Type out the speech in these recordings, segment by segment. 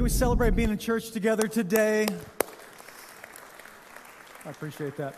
Can we celebrate being in church together today? I appreciate that.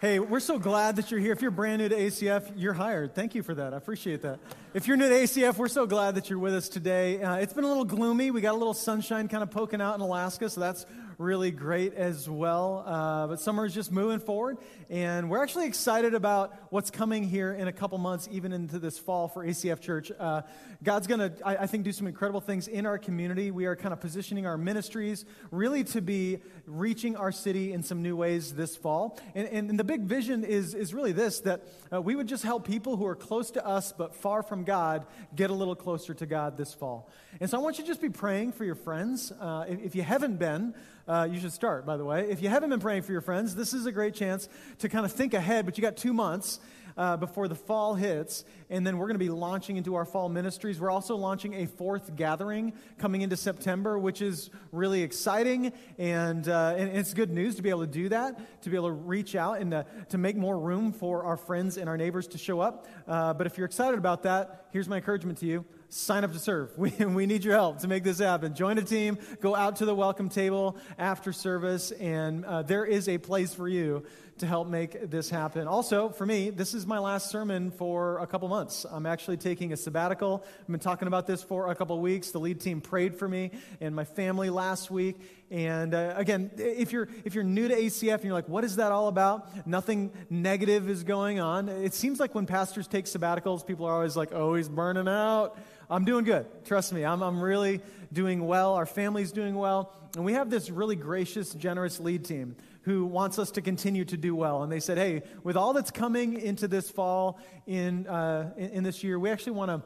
Hey, we're so glad that you're here. If you're brand new to ACF, you're hired. Thank you for that. I appreciate that. If you're new to ACF, we're so glad that you're with us today. Uh, it's been a little gloomy. We got a little sunshine kind of poking out in Alaska, so that's really great as well. Uh, but summer is just moving forward, and we're actually excited about what's coming here in a couple months, even into this fall for ACF Church. Uh, God's going to, I, think, do some incredible things in our community. We are kind of positioning our ministries really to be reaching our city in some new ways this fall. And, and, and the big vision is, is really this that uh, we would just help people who are close to us but far from God get a little closer to God this fall. And so I want you to just be praying for your friends. Uh, if, if, you haven't been, uh, you should start, by the way. If you haven't been praying for your friends, this is a great chance to kind of think ahead, but you got two months. Uh, before the fall hits, and then we're going to be launching into our fall ministries. We're also launching a fourth gathering coming into September, which is really exciting, and, uh, and it's good news to be able to do that, to be able to reach out and to, to make more room for our friends and our neighbors to show up. Uh, but if you're excited about that, here's my encouragement to you sign up to serve. We, we need your help to make this happen. Join a team, go out to the welcome table after service, and uh, there is a place for you to help make this happen. Also, for me, this is my last sermon for a couple months. I'm actually taking a sabbatical. I've been talking about this for a couple weeks. The lead team prayed for me and my family last week. And uh, again, if you're, if you're new to ACF and you're like, what is that all about? Nothing negative is going on. It seems like when pastors take sabbaticals, people are always like, oh, he's burning out. I'm doing good. Trust me, I'm, I'm really doing well. Our family's doing well. And we have this really gracious, generous lead team who wants us to continue to do well. And they said, hey, with all that's coming into this fall, in, uh, in, in this year, we actually want to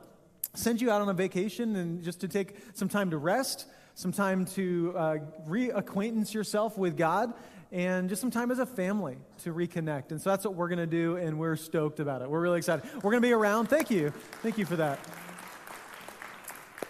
send you out on a vacation and just to take some time to rest, some time to uh, reacquaintance yourself with God, and just some time as a family to reconnect. And so that's what we're going to do, and we're stoked about it. We're really excited. We're going to be around. Thank you. Thank you for that.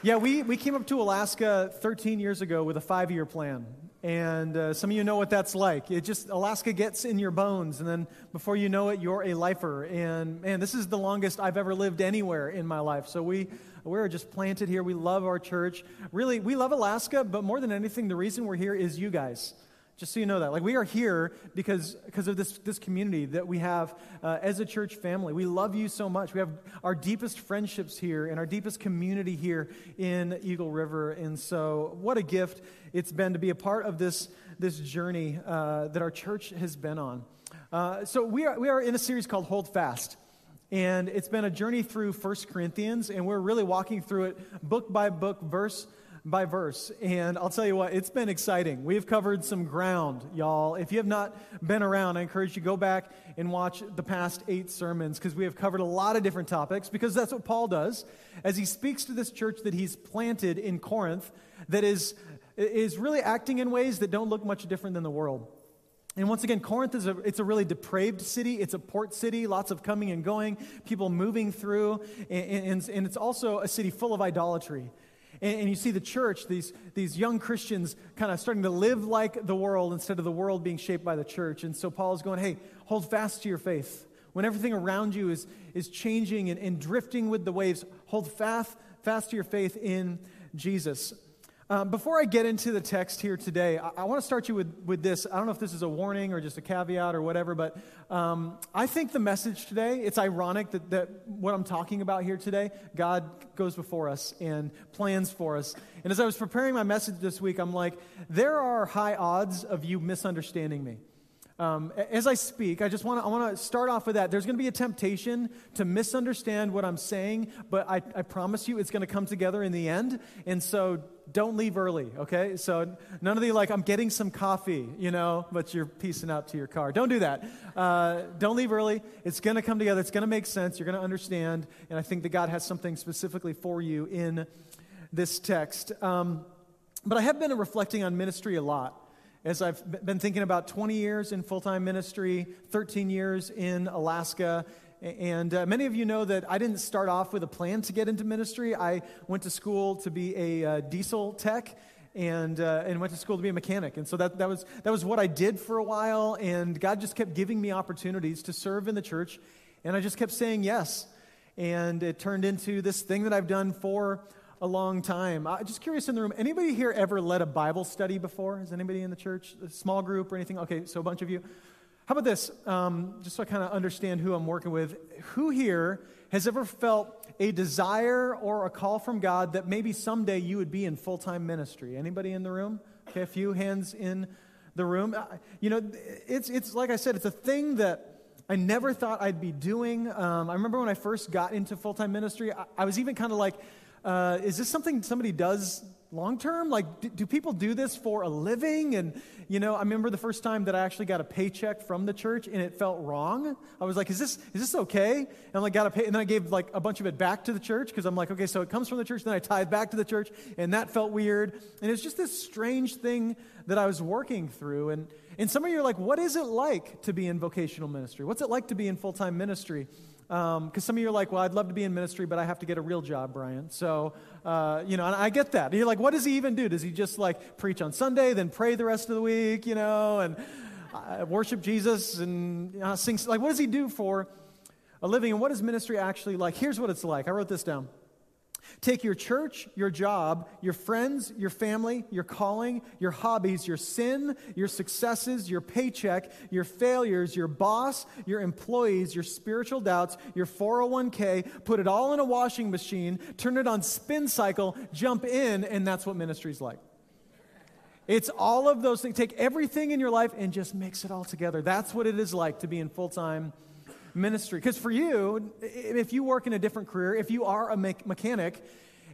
Yeah, we, we came up to Alaska 13 years ago with a five year plan. And uh, some of you know what that's like. It just, Alaska gets in your bones, and then before you know it, you're a lifer. And man, this is the longest I've ever lived anywhere in my life. So we, we're just planted here. We love our church. Really, we love Alaska, but more than anything, the reason we're here is you guys. Just so you know that. Like, we are here because, because of this, this community that we have uh, as a church family. We love you so much. We have our deepest friendships here and our deepest community here in Eagle River. And so, what a gift it's been to be a part of this, this journey uh, that our church has been on. Uh, so, we are, we are in a series called Hold Fast. And it's been a journey through First Corinthians, and we're really walking through it book by book, verse by verse. And I'll tell you what, it's been exciting. We've covered some ground, y'all. If you have not been around, I encourage you to go back and watch the past eight sermons because we have covered a lot of different topics because that's what Paul does as he speaks to this church that he's planted in Corinth that is, is really acting in ways that don't look much different than the world. And once again, Corinth is a, it's a really depraved city. It's a port city, lots of coming and going, people moving through. And, and, and it's also a city full of idolatry. And, and you see the church, these, these young Christians kind of starting to live like the world instead of the world being shaped by the church. And so Paul is going, hey, hold fast to your faith. When everything around you is, is changing and, and drifting with the waves, hold fast, fast to your faith in Jesus. Um, before I get into the text here today, I, I want to start you with, with this. I don't know if this is a warning or just a caveat or whatever, but um, I think the message today, it's ironic that, that what I'm talking about here today, God goes before us and plans for us. And as I was preparing my message this week, I'm like, there are high odds of you misunderstanding me. Um, as I speak, I just want to start off with that. There's going to be a temptation to misunderstand what I'm saying, but I, I promise you it's going to come together in the end. And so don't leave early, okay? So none of the like, I'm getting some coffee, you know, but you're piecing out to your car. Don't do that. Uh, don't leave early. It's going to come together. It's going to make sense. You're going to understand. And I think that God has something specifically for you in this text. Um, but I have been reflecting on ministry a lot as I've been thinking about 20 years in full time ministry, 13 years in Alaska, and uh, many of you know that I didn't start off with a plan to get into ministry. I went to school to be a uh, diesel tech and, uh, and went to school to be a mechanic. And so that, that, was, that was what I did for a while. And God just kept giving me opportunities to serve in the church. And I just kept saying yes. And it turned into this thing that I've done for a long time. I'm just curious in the room, anybody here ever led a Bible study before? Is anybody in the church, a small group or anything? Okay, so a bunch of you. How about this? Um, just so I kind of understand who I'm working with. Who here has ever felt a desire or a call from God that maybe someday you would be in full time ministry? Anybody in the room? Okay, a few hands in the room. You know, it's, it's like I said, it's a thing that I never thought I'd be doing. Um, I remember when I first got into full time ministry, I, I, was even kind of like, uh, is this something somebody does long term? Like, do, do, people do this for a living? And, you know, I remember the first time that I actually got a paycheck from the church and it felt wrong. I was like, is this, is this okay? And I like, got a pay, and then I gave like a bunch of it back to the church because I'm like, okay, so it comes from the church, then I tithe back to the church, and that felt weird. And it's just this strange thing that I was working through. And, and some of you are like, what is it like to be in vocational ministry? What's it like to be in full time ministry? Because um, some of you are like, well, I'd love to be in ministry, but I have to get a real job, Brian. So, uh, you know, and I get that. You're like, what does he even do? Does he just like preach on Sunday, then pray the rest of the week, you know, and uh, worship Jesus and sing? Like, what does he do for a living? And what is ministry actually like? Here's what it's like. I wrote this down. Take your church, your job, your friends, your family, your calling, your hobbies, your sin, your successes, your paycheck, your failures, your boss, your employees, your spiritual doubts, your 401k, put it all in a washing machine, turn it on spin cycle, jump in, and that's what ministry's like. It's all of those things. Take everything in your life and just mix it all together. That's what it is like to be in full time ministry. Because for you, if you work in a different career, if you are a me- mechanic,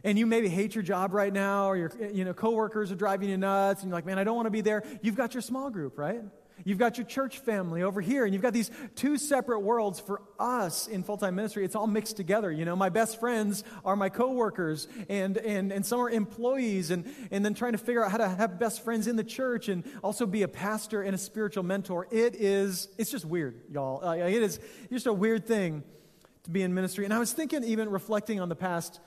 and you maybe hate your job right now, or your you know, coworkers are driving you nuts, and you're like, man, I don't want to be there. You've got your small group, right? You've got your church family over here, and you've got these two separate worlds for us in full time ministry. It's all mixed together. You know, my best friends are my coworkers, and, and, and some are employees, and, and then trying to figure out how to have best friends in the church and also be a pastor and a spiritual mentor. It is, it's just weird, y'all. It is just a weird thing to be in ministry. And I was thinking, even reflecting on the past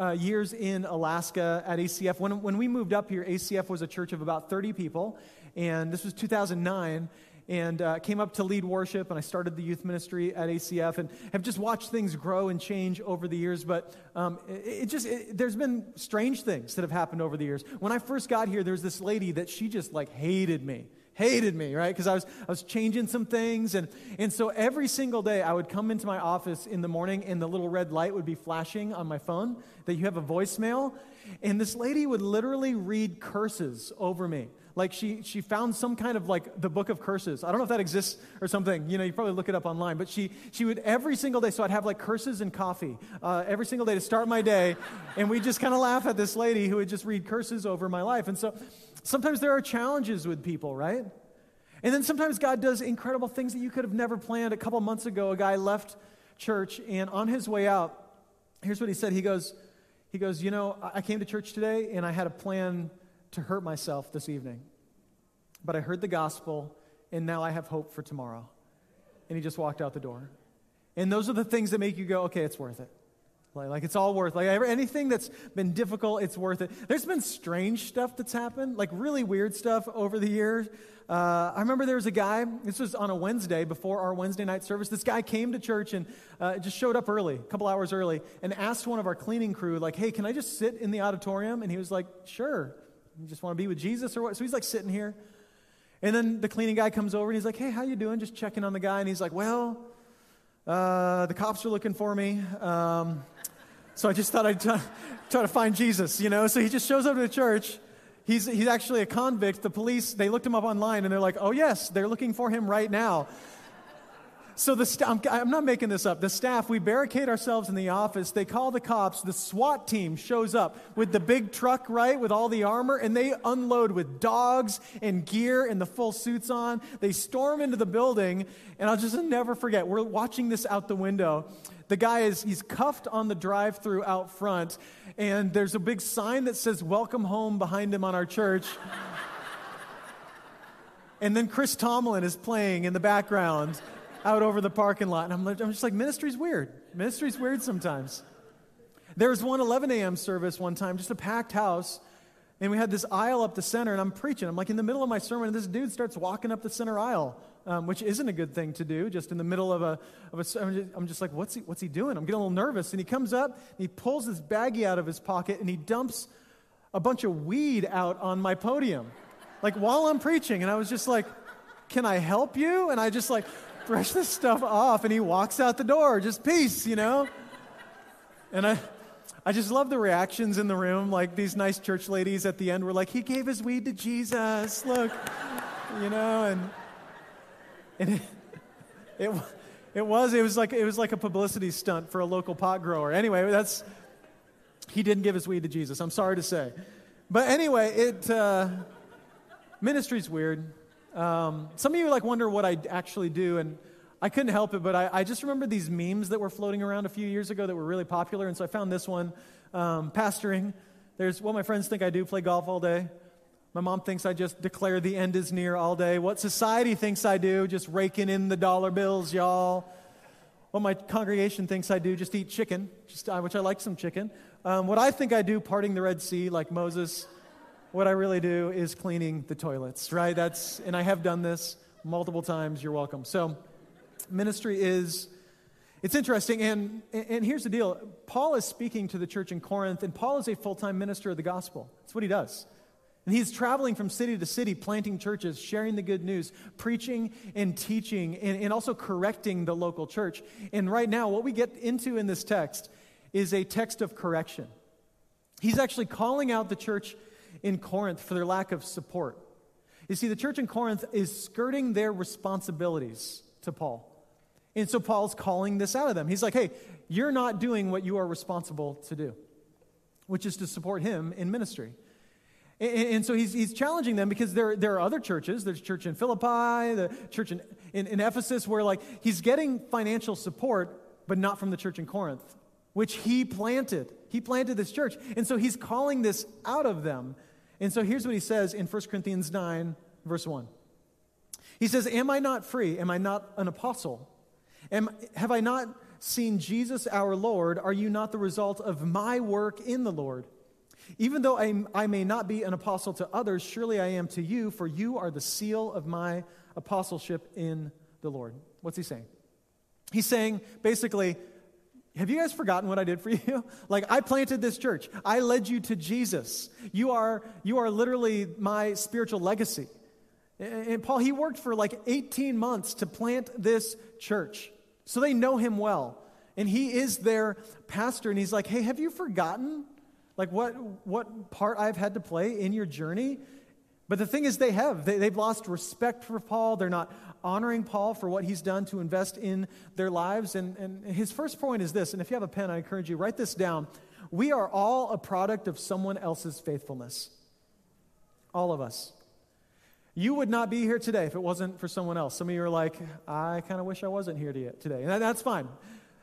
uh, years in Alaska at ACF. When, when we moved up here, ACF was a church of about 30 people, and this was 2009 and uh, came up to lead worship and i started the youth ministry at acf and have just watched things grow and change over the years but um, it, it, just it, there's been strange things that have happened over the years when i first got here there was this lady that she just like hated me hated me, right? Because I was, I was changing some things. And, and so every single day I would come into my office in the morning and the little red light would be flashing on my phone that you have a voicemail. And this lady would literally read curses over me. Like she, she found some kind of like the book of curses. I don't know if that exists or something. You know, you probably look it up online. But she, she would every single day, so I'd have like curses and coffee uh, every single day to start my day. And we just kind of laugh at this lady who would just read curses over my life. And so sometimes there are challenges with people, right? And then sometimes God does incredible things that you could have never planned. A couple months ago, a guy left church, and on his way out, here's what he said. He goes, he goes, You know, I came to church today and I had a plan to hurt myself this evening. But I heard the gospel and now I have hope for tomorrow. And he just walked out the door. And those are the things that make you go, okay, it's worth it. Like, like it's all worth like anything that's been difficult, it's worth it. There's been strange stuff that's happened, like really weird stuff over the years. Uh, I remember there was a guy, this was on a Wednesday before our Wednesday night service. This guy came to church and uh, just showed up early, a couple hours early, and asked one of our cleaning crew, like, hey, can I just sit in the auditorium? And he was like, sure. You just want to be with Jesus or what? So he's like sitting here. And then the cleaning guy comes over and he's like, hey, how you doing? Just checking on the guy. And he's like, well, uh, the cops are looking for me. Um, so I just thought I'd try, try to find Jesus, you know? So he just shows up to the church He's, he's actually a convict. The police, they looked him up online and they're like, oh, yes, they're looking for him right now. So the st- I'm, I'm not making this up. The staff, we barricade ourselves in the office. They call the cops. The SWAT team shows up with the big truck, right, with all the armor, and they unload with dogs and gear and the full suits on. They storm into the building, and I'll just never forget. We're watching this out the window. The guy is he's cuffed on the drive-through out front, and there's a big sign that says "Welcome Home" behind him on our church. and then Chris Tomlin is playing in the background out over the parking lot, and I'm, I'm just like, ministry's weird. Ministry's weird sometimes. There was one 11 a.m. service one time, just a packed house. And we had this aisle up the center, and I'm preaching. I'm like in the middle of my sermon, and this dude starts walking up the center aisle um, which isn't a good thing to do. Just in the middle of a, of a I'm, just, I'm just like, what's he, what's he doing? I'm getting a little nervous. And he comes up, and he pulls this baggie out of his pocket, and he dumps a bunch of weed out on my podium, like while I'm preaching. And I was just like, can I help you? And I just like brush this stuff off, and he walks out the door, just peace, you know? And I, I just love the reactions in the room. Like these nice church ladies at the end were like, he gave his weed to Jesus. Look, you know, and, and it, it, it was, it was like, it was like a publicity stunt for a local pot grower. Anyway, that's, he didn't give his weed to Jesus. I'm sorry to say. But anyway, it, uh, ministry's weird. Um, some of you like wonder what I actually do, and I couldn't help it, but I, I, just remember these memes that were floating around a few years ago that were really popular. And so I found this one um, pastoring. There's what my friends think I do play golf all day. My mom thinks I just declare the end is near all day. What society thinks I do, just raking in the dollar bills, y'all. What my congregation thinks I do, just eat chicken, just, uh, which I like some chicken. Um, what I think I do, parting the Red Sea like Moses. What I really do is cleaning the toilets, right? That's, and I have done this multiple times. You're welcome. So, ministry is it's interesting and and here's the deal paul is speaking to the church in corinth and paul is a full-time minister of the gospel that's what he does and he's traveling from city to city planting churches sharing the good news preaching and teaching and, and also correcting the local church and right now what we get into in this text is a text of correction he's actually calling out the church in corinth for their lack of support you see the church in corinth is skirting their responsibilities to paul and so Paul's calling this out of them. He's like, hey, you're not doing what you are responsible to do, which is to support him in ministry. And, and so he's, he's challenging them because there, there are other churches. There's church in Philippi, the church in, in, in Ephesus, where like he's getting financial support, but not from the church in Corinth, which he planted. He planted this church. And so he's calling this out of them. And so here's what he says in 1 Corinthians 9, verse 1. He says, Am I not free? Am I not an apostle? Am, have I not seen Jesus our Lord? Are you not the result of my work in the Lord? Even though I, I may not be an apostle to others, surely I am to you, for you are the seal of my apostleship in the Lord. What's he saying? He's saying basically, have you guys forgotten what I did for you? like I planted this church. I led you to Jesus. You are you are literally my spiritual legacy. And Paul he worked for like 18 months to plant this church. So they know him well. And he is their pastor. And he's like, hey, have you forgotten like what, what part I've had to play in your journey? But the thing is, they have. They, they've lost respect for Paul. They're not honoring Paul for what he's done to invest in their lives. And, and his first point is this, and if you have a pen, I encourage you, write this down. We are all a product of someone else's faithfulness. All of us. You would not be here today if it wasn't for someone else. Some of you are like, I kind of wish I wasn't here today. And that's fine.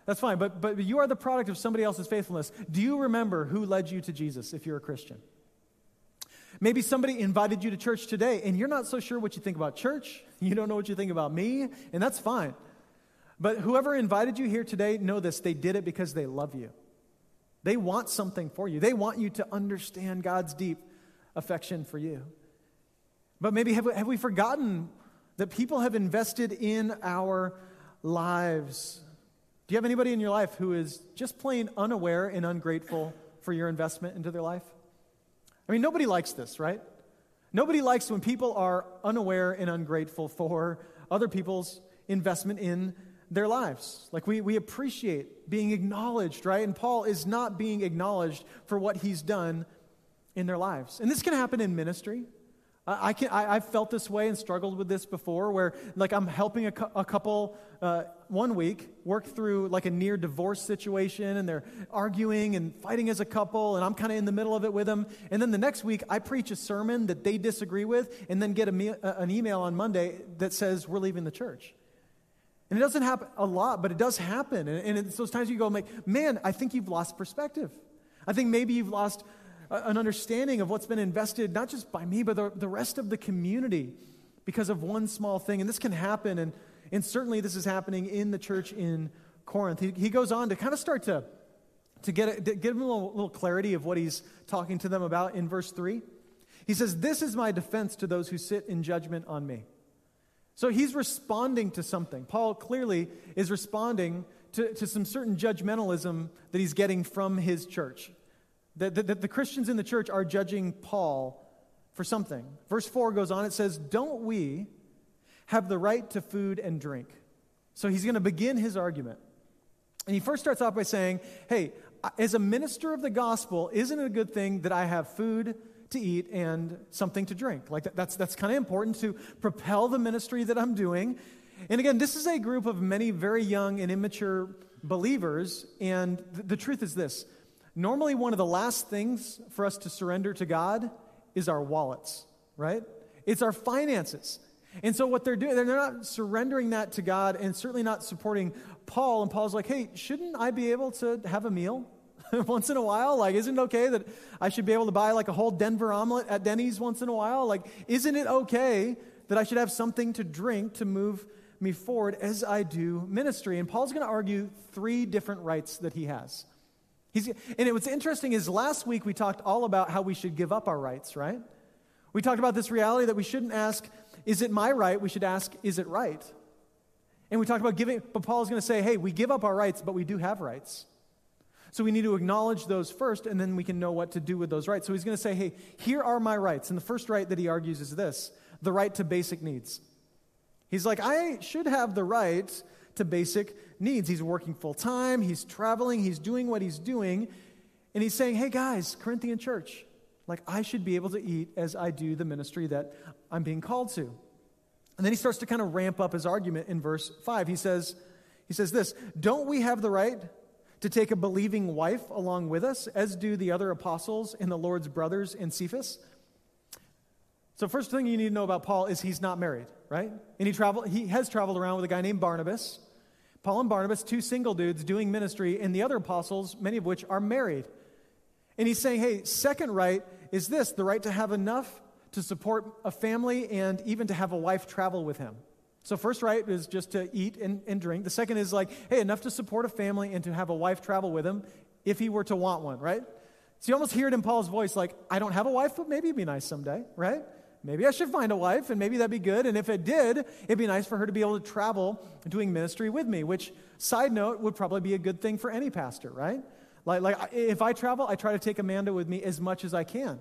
That's fine. But, but you are the product of somebody else's faithfulness. Do you remember who led you to Jesus if you're a Christian? Maybe somebody invited you to church today and you're not so sure what you think about church. You don't know what you think about me, and that's fine. But whoever invited you here today, know this they did it because they love you. They want something for you, they want you to understand God's deep affection for you. But maybe have we, have we forgotten that people have invested in our lives? Do you have anybody in your life who is just plain unaware and ungrateful for your investment into their life? I mean, nobody likes this, right? Nobody likes when people are unaware and ungrateful for other people's investment in their lives. Like we, we appreciate being acknowledged, right? And Paul is not being acknowledged for what he's done in their lives. And this can happen in ministry. I, can, I, have felt this way and struggled with this before, where like I'm helping a, a couple uh, one week work through like a near divorce situation, and they're arguing and fighting as a couple, and I'm kind of in the middle of it with them. And then the next week, I preach a sermon that they disagree with, and then get a me- an email on Monday that says we're leaving the church. And it doesn't happen a lot, but it does happen. And, and it's those times you go, like, man, I think you've lost perspective. I think maybe you've lost an understanding of what's been invested, not just by me, but the, the rest of the community because of one small thing. And this can happen, and, and certainly this is happening in the church in Corinth. He, he goes on to kind of start to, to get, to give them a little, little clarity of what he's talking to them about in verse 3. He says, This is my defense to those who sit in judgment on me. So he's responding to something. Paul clearly is responding to, to some certain judgmentalism that he's getting from his church. That, that the Christians in the church are judging Paul for something. Verse 4 goes on, it says, Don't we have the right to food and drink? So he's going to begin his argument. And he first starts off by saying, Hey, as a minister of the gospel, isn't it a good thing that I have food to eat and something to drink. Like that, that's, that's kind of important to propel the ministry that I'm doing. And again, this is a group of many very young and immature believers. And th- the truth is this normally, one of the last things for us to surrender to God is our wallets, right? It's our finances. And so, what they're doing, they're not surrendering that to God and certainly not supporting Paul. And Paul's like, hey, shouldn't I be able to have a meal? once in a while? Like, isn't it okay that I should be able to buy like a whole Denver omelet at Denny's once in a while? Like, isn't it okay that I should have something to drink to move me forward as I do ministry? And Paul's going to argue three different rights that he has. He's, and what's interesting is last week we talked all about how we should give up our rights, right? We talked about this reality that we shouldn't ask, is it my right? We should ask, is it right? And we talked about giving, but Paul's going to say, hey, we give up our rights, but we do have rights. So we need to acknowledge those first, and then we can know what to do with those rights. So he's going to say, hey, here are my rights. And the first right that he argues is this the right to basic needs. He's like, I should have the right to basic needs. He's working full time, he's traveling, he's doing what he's doing. And he's saying, hey, guys, Corinthian church, like I should be able to eat as I do the ministry that I'm being called to. And then he starts to kind of ramp up his argument in verse 5. He says, he says this Don't we have the right to take a believing wife along with us, as do the other apostles and the Lord's brothers in Cephas. So, first thing you need to know about Paul is he's not married, right? And he, travel, he has traveled around with a guy named Barnabas. Paul and Barnabas, two single dudes doing ministry, and the other apostles, many of which are married. And he's saying, hey, second right is this the right to have enough to support a family and even to have a wife travel with him. So, first right is just to eat and, and drink. The second is like, hey, enough to support a family and to have a wife travel with him if he were to want one, right? So, you almost hear it in Paul's voice like, I don't have a wife, but maybe it'd be nice someday, right? Maybe I should find a wife, and maybe that'd be good. And if it did, it'd be nice for her to be able to travel doing ministry with me, which, side note, would probably be a good thing for any pastor, right? Like, like if I travel, I try to take Amanda with me as much as I can.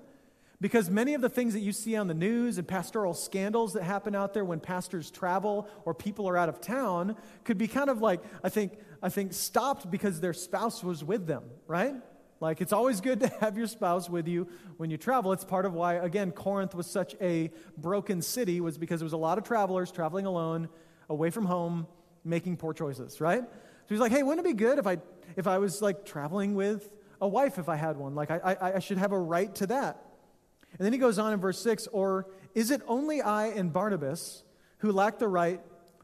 Because many of the things that you see on the news and pastoral scandals that happen out there when pastors travel or people are out of town could be kind of like, I think, I think stopped because their spouse was with them, right? Like, it's always good to have your spouse with you when you travel. It's part of why, again, Corinth was such a broken city, was because there was a lot of travelers traveling alone, away from home, making poor choices, right? So he's like, hey, wouldn't it be good if I, if I was like traveling with a wife if I had one? Like, I, I, I should have a right to that. And then he goes on in verse 6 Or is it only I and Barnabas who lack the right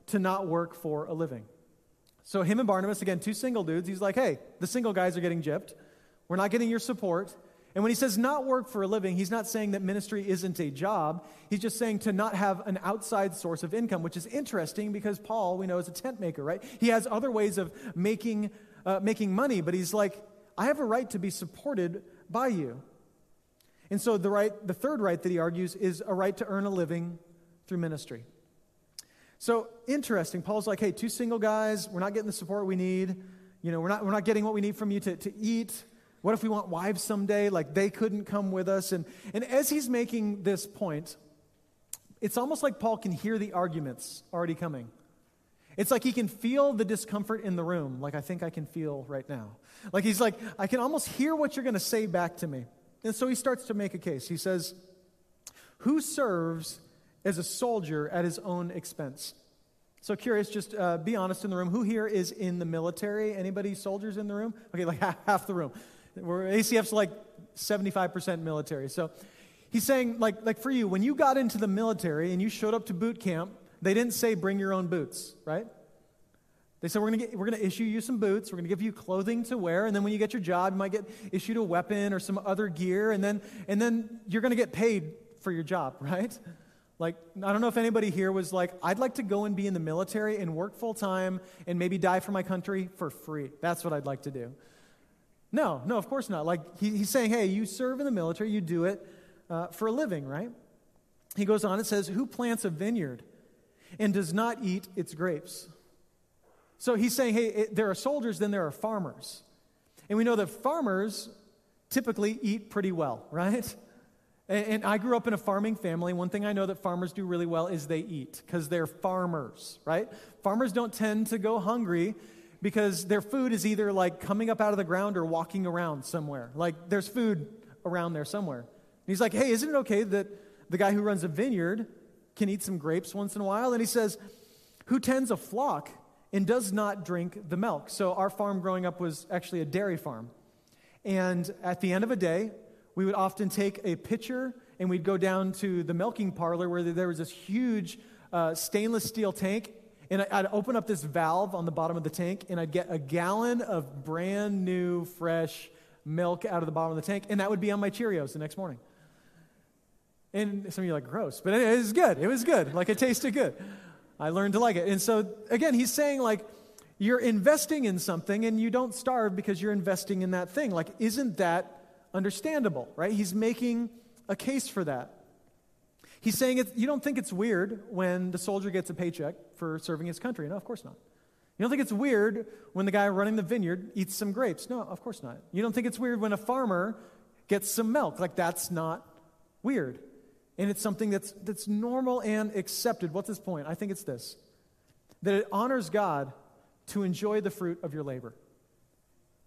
to not work for a living? So, him and Barnabas, again, two single dudes, he's like, hey, the single guys are getting gypped. We're not getting your support. And when he says not work for a living, he's not saying that ministry isn't a job. He's just saying to not have an outside source of income, which is interesting because Paul, we know, is a tent maker, right? He has other ways of making, uh, making money, but he's like, I have a right to be supported by you. And so the right, the third right that he argues is a right to earn a living through ministry. So interesting. Paul's like, hey, two single guys, we're not getting the support we need. You know, we're not, we're not getting what we need from you to, to eat. What if we want wives someday? Like they couldn't come with us. And, and as he's making this point, it's almost like Paul can hear the arguments already coming. It's like he can feel the discomfort in the room, like I think I can feel right now. Like he's like, I can almost hear what you're going to say back to me. And so he starts to make a case. He says, Who serves as a soldier at his own expense? So curious, just uh, be honest in the room. Who here is in the military? Anybody soldiers in the room? Okay, like half, half the room. We're, ACF's like 75% military. So he's saying, like, like for you, when you got into the military and you showed up to boot camp, they didn't say bring your own boots, right? They said, We're going we're to issue you some boots. We're going to give you clothing to wear. And then when you get your job, you might get issued a weapon or some other gear. And then, and then you're going to get paid for your job, right? Like, I don't know if anybody here was like, I'd like to go and be in the military and work full time and maybe die for my country for free. That's what I'd like to do. No, no, of course not. Like, he, he's saying, hey, you serve in the military, you do it uh, for a living, right? He goes on and says, Who plants a vineyard? and does not eat its grapes. So he's saying, hey, it, there are soldiers, then there are farmers. And we know that farmers typically eat pretty well, right? And, and I grew up in a farming family. One thing I know that farmers do really well is they eat because they're farmers, right? Farmers don't tend to go hungry because their food is either like coming up out of the ground or walking around somewhere. Like there's food around there somewhere. And he's like, hey, isn't it okay that the guy who runs a vineyard can eat some grapes once in a while? And he says, who tends a flock and does not drink the milk? So our farm growing up was actually a dairy farm. And at the end of a day, we would often take a pitcher and we'd go down to the milking parlor where there was this huge uh, stainless steel tank. And I'd open up this valve on the bottom of the tank and I'd get a gallon of brand new, fresh milk out of the bottom of the tank. And that would be on my Cheerios the next morning. And some of you are like, gross. But it was good. It was good. Like it tasted good. I learned to like it. And so, again, he's saying, like, you're investing in something and you don't starve because you're investing in that thing. Like, isn't that understandable, right? He's making a case for that. He's saying it, you don't think it's weird when the soldier gets a paycheck for serving his country. No, of course not. You don't think it's weird when the guy running the vineyard eats some grapes. No, of course not. You don't think it's weird when a farmer gets some milk. Like, that's not weird. And it's something that's, that's normal and accepted. What's his point? I think it's this that it honors God to enjoy the fruit of your labor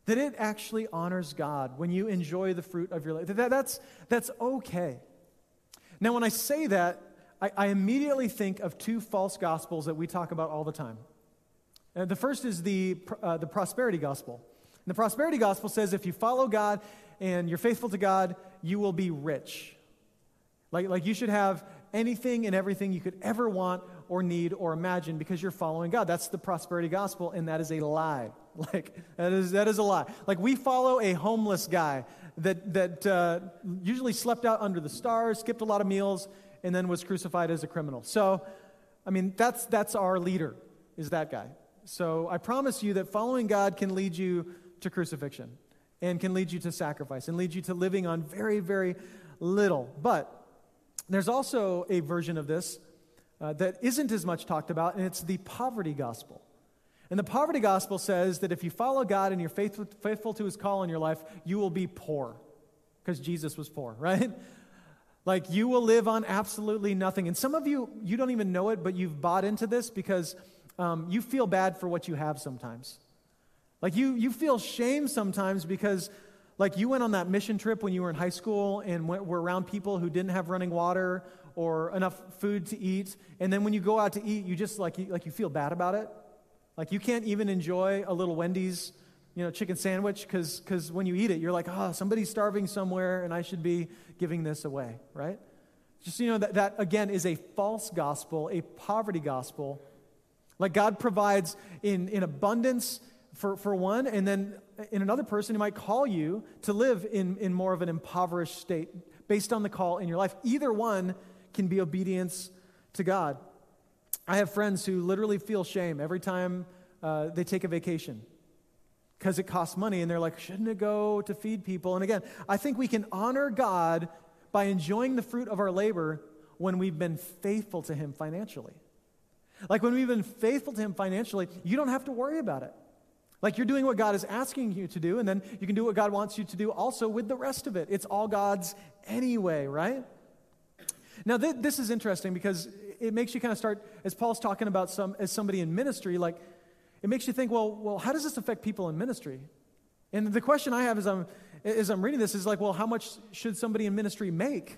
that it actually honors God when you enjoy the fruit of your life. That, that's, that's okay. Now, when I say that, I, I immediately think of two false gospels that we talk about all the time. Uh, the first is the, uh, the prosperity gospel. And the prosperity gospel says if you follow God and you're faithful to God, you will be rich. Like, like you should have anything and everything you could ever want or need or imagine because you're following God. That's the prosperity gospel, and that is a lie. Like, that is, that is a lie. Like, we follow a homeless guy that, that uh, usually slept out under the stars, skipped a lot of meals, and then was crucified as a criminal. So, I mean, that's, that's our leader, is that guy. So, I promise you that following God can lead you to crucifixion and can lead you to sacrifice and lead you to living on very, very little. But there's also a version of this uh, that isn't as much talked about, and it's the poverty gospel. And the poverty gospel says that if you follow God and you're faithful, faithful to his call in your life, you will be poor. Because Jesus was poor, right? Like you will live on absolutely nothing. And some of you, you don't even know it, but you've bought into this because um, you feel bad for what you have sometimes. Like you, you feel shame sometimes because like you went on that mission trip when you were in high school and went, were around people who didn't have running water or enough food to eat. And then when you go out to eat, you just like you, like you feel bad about it. Like you can't even enjoy a little Wendy's, you know, chicken sandwich because because when you eat it, you're like, oh, somebody's starving somewhere, and I should be giving this away, right? Just you know that that again is a false gospel, a poverty gospel. Like God provides in in abundance for, for one, and then in another person, He might call you to live in, in more of an impoverished state based on the call in your life. Either one can be obedience to God. I have friends who literally feel shame every time uh, they take a vacation because it costs money, and they're like, shouldn't it go to feed people? And again, I think we can honor God by enjoying the fruit of our labor when we've been faithful to Him financially. Like when we've been faithful to Him financially, you don't have to worry about it. Like you're doing what God is asking you to do, and then you can do what God wants you to do also with the rest of it. It's all God's anyway, right? Now, th- this is interesting because it makes you kind of start, as Paul's talking about some, as somebody in ministry, like, it makes you think, well, well, how does this affect people in ministry? And the question I have as I'm, as I'm reading this is like, well, how much should somebody in ministry make?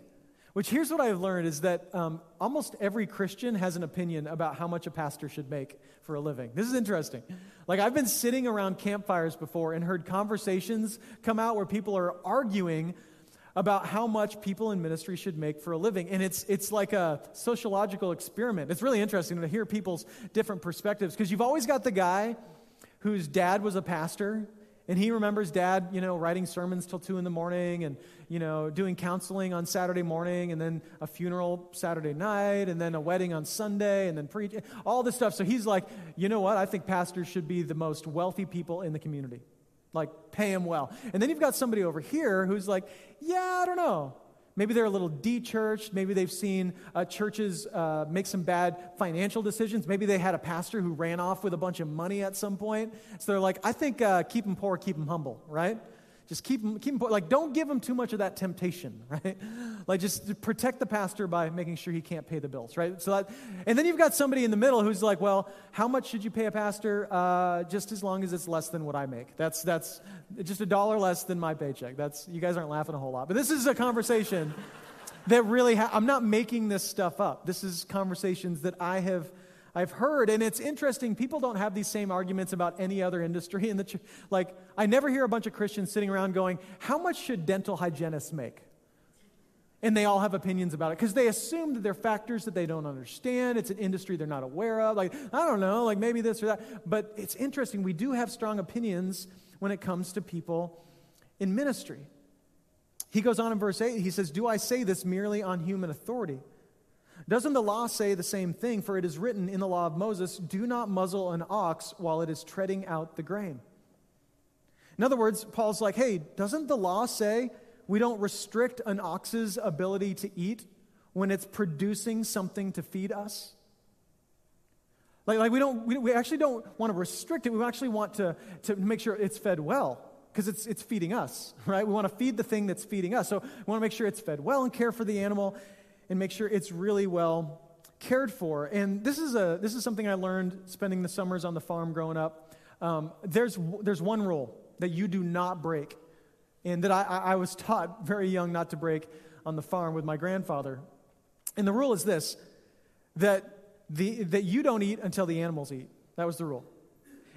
Which here's what I've learned is that um, almost every Christian has an opinion about how much a pastor should make for a living. This is interesting. Like, I've been sitting around campfires before and heard conversations come out where people are arguing about how much people in ministry should make for a living. And it's, it's like a sociological experiment. It's really interesting to hear people's different perspectives because you've always got the guy whose dad was a pastor and he remembers dad, you know, writing sermons till two in the morning and, you know, doing counseling on Saturday morning and then a funeral Saturday night and then a wedding on Sunday and then preach, all this stuff. So he's like, you know what? I think pastors should be the most wealthy people in the community. Like, pay them well. And then you've got somebody over here who's like, yeah, I don't know. Maybe they're a little de churched. Maybe they've seen uh, churches uh, make some bad financial decisions. Maybe they had a pastor who ran off with a bunch of money at some point. So they're like, I think uh, keep them poor, keep them humble, right? Just keep them, keep them. Like, don't give them too much of that temptation, right? Like, just protect the pastor by making sure he can't pay the bills, right? So that, and then you've got somebody in the middle who's like, well, how much should you pay a pastor? Uh, just as long as it's less than what I make. That's, that's just a dollar less than my paycheck. That's, you guys aren't laughing a whole lot. But this is a conversation that really, ha- I'm not making this stuff up. This is conversations that I have I've heard, and it's interesting, people don't have these same arguments about any other industry. In the ch- like, I never hear a bunch of Christians sitting around going, How much should dental hygienists make? And they all have opinions about it because they assume that they're factors that they don't understand. It's an industry they're not aware of. Like, I don't know, like maybe this or that. But it's interesting. We do have strong opinions when it comes to people in ministry. He goes on in verse 8, he says, Do I say this merely on human authority? Doesn't the law say the same thing? For it is written in the law of Moses, Do not muzzle an ox while it is treading out the grain. In other words, Paul's like, Hey, doesn't the law say we don't restrict an ox's ability to eat when it's producing something to feed us? Like, like we, don't, we, we actually don't want to restrict it. We actually want to, to make sure it's fed well because it's, it's feeding us, right? We want to feed the thing that's feeding us. So we want to make sure it's fed well and care for the animal and make sure it's really well cared for. And this is, a, this is something I learned spending the summers on the farm growing up. Um, there's, there's one rule that you do not break, and that I, I was taught very young not to break on the farm with my grandfather. And the rule is this that, the, that you don't eat until the animals eat. That was the rule.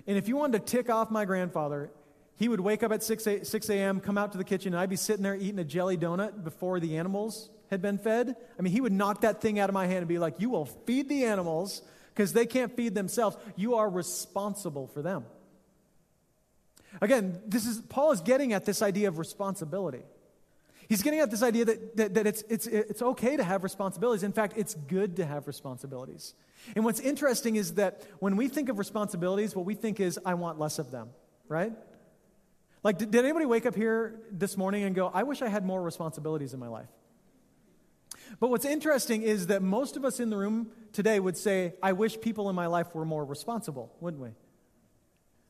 And if you wanted to tick off my grandfather, he would wake up at 6 a, 6 a.m., come out to the kitchen, and I'd be sitting there eating a jelly donut before the animals had been fed, I mean, he would knock that thing out of my hand and be like, You will feed the animals because they can't feed themselves. You are responsible for them. Again, this is Paul is getting at this idea of responsibility. He's getting at this idea that, that, that it's, it's, it's okay to have responsibilities. In fact, it's good to have responsibilities. And what's interesting is that when we think of responsibilities, what we think is, I want less of them, right? Like, did, did anybody wake up here this morning and go, I wish I had more responsibilities in my life? But what's interesting is that most of us in the room today would say, I wish people in my life were more responsible, wouldn't we?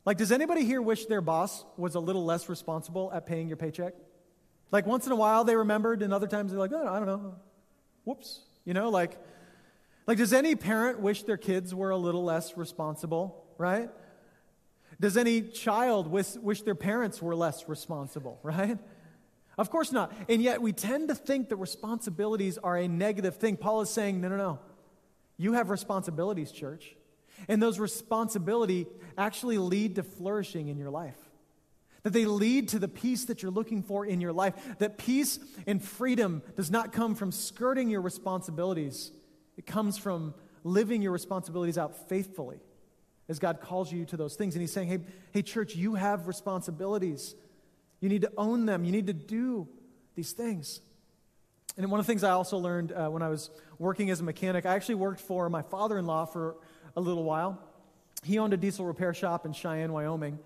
Like, does anybody here wish their boss was a little less responsible at paying your paycheck? Like, once in a while they remembered, and other times they're like, oh, I don't know. Whoops. You know, like, like, does any parent wish their kids were a little less responsible, right? Does any child wish, wish their parents were less responsible, right? Of course not. And yet we tend to think that responsibilities are a negative thing. Paul is saying, no, no, no. You have responsibilities, church. And those responsibility actually lead to flourishing in your life. That they lead to the peace that you're looking for in your life. That peace and freedom does not come from skirting your responsibilities. It comes from living your responsibilities out faithfully as God calls you to those things. And he's saying, hey, hey, church, you have responsibilities. You need to own them. You need to do these things. And one of the things I also learned uh, when I was working as a mechanic, I actually worked for my father in law for a little while. He owned a diesel repair shop in Cheyenne, Wyoming.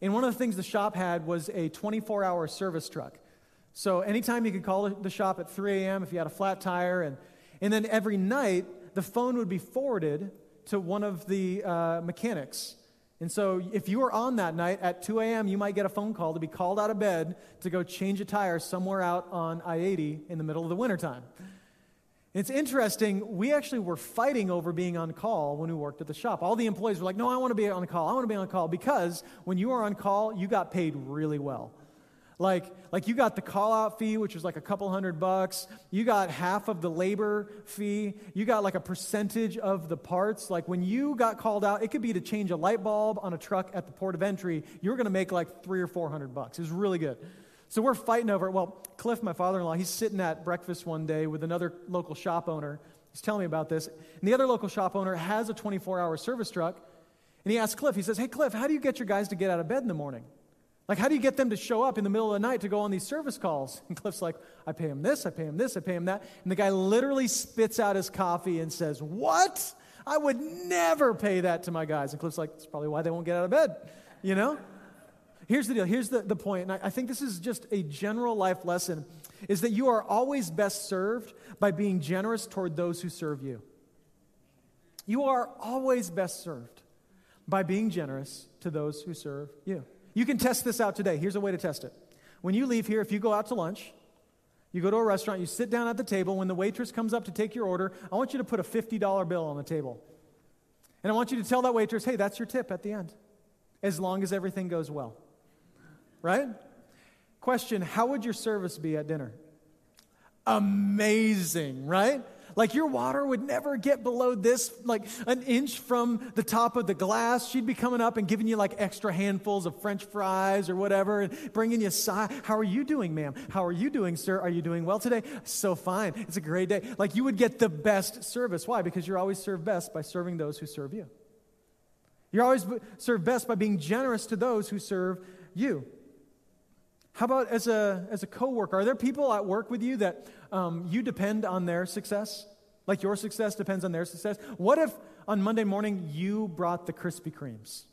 And one of the things the shop had was a 24 hour service truck. So anytime you could call the shop at 3 a.m. if you had a flat tire. And, and then every night, the phone would be forwarded to one of the uh, mechanics and so, if you were on that night at 2 a.m., you might get a phone call to be called out of bed to go change a tire somewhere out on I 80 in the middle of the wintertime. It's interesting, we actually were fighting over being on call when we worked at the shop. All the employees were like, No, I want to be on call. I want to be on call because when you are on call, you got paid really well. Like, like you got the call out fee, which was like a couple hundred bucks. You got half of the labor fee. You got like a percentage of the parts. Like when you got called out, it could be to change a light bulb on a truck at the port of entry. You were going to make like three or four hundred bucks. It was really good. So we're fighting over it. Well, Cliff, my father in law, he's sitting at breakfast one day with another local shop owner. He's telling me about this. And the other local shop owner has a 24 hour service truck. And he asks Cliff, he says, Hey, Cliff, how do you get your guys to get out of bed in the morning? Like, how do you get them to show up in the middle of the night to go on these service calls? And Cliff's like, I pay him this, I pay him this, I pay him that. And the guy literally spits out his coffee and says, What? I would never pay that to my guys. And Cliff's like, That's probably why they won't get out of bed, you know? Here's the deal. Here's the, the point. And I, I think this is just a general life lesson is that you are always best served by being generous toward those who serve you. You are always best served by being generous to those who serve you. You can test this out today. Here's a way to test it. When you leave here, if you go out to lunch, you go to a restaurant, you sit down at the table. When the waitress comes up to take your order, I want you to put a $50 bill on the table. And I want you to tell that waitress, hey, that's your tip at the end, as long as everything goes well. Right? Question How would your service be at dinner? Amazing, right? Like your water would never get below this, like an inch from the top of the glass. She'd be coming up and giving you like extra handfuls of French fries or whatever and bringing you side. How are you doing, ma'am? How are you doing, sir? Are you doing well today? So fine. It's a great day. Like you would get the best service. Why? Because you're always served best by serving those who serve you. You're always served best by being generous to those who serve you. How about as a, as a coworker? Are there people at work with you that um, you depend on their success? Like your success depends on their success? What if on Monday morning you brought the Krispy Kremes